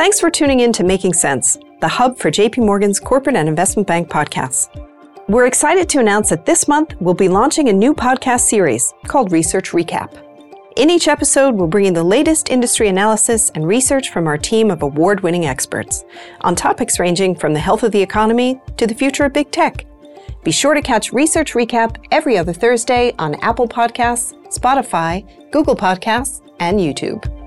Thanks for tuning in to Making Sense, the hub for JP Morgan's corporate and investment bank podcasts. We're excited to announce that this month we'll be launching a new podcast series called Research Recap. In each episode, we'll bring in the latest industry analysis and research from our team of award winning experts on topics ranging from the health of the economy to the future of big tech. Be sure to catch Research Recap every other Thursday on Apple Podcasts, Spotify, Google Podcasts, and YouTube.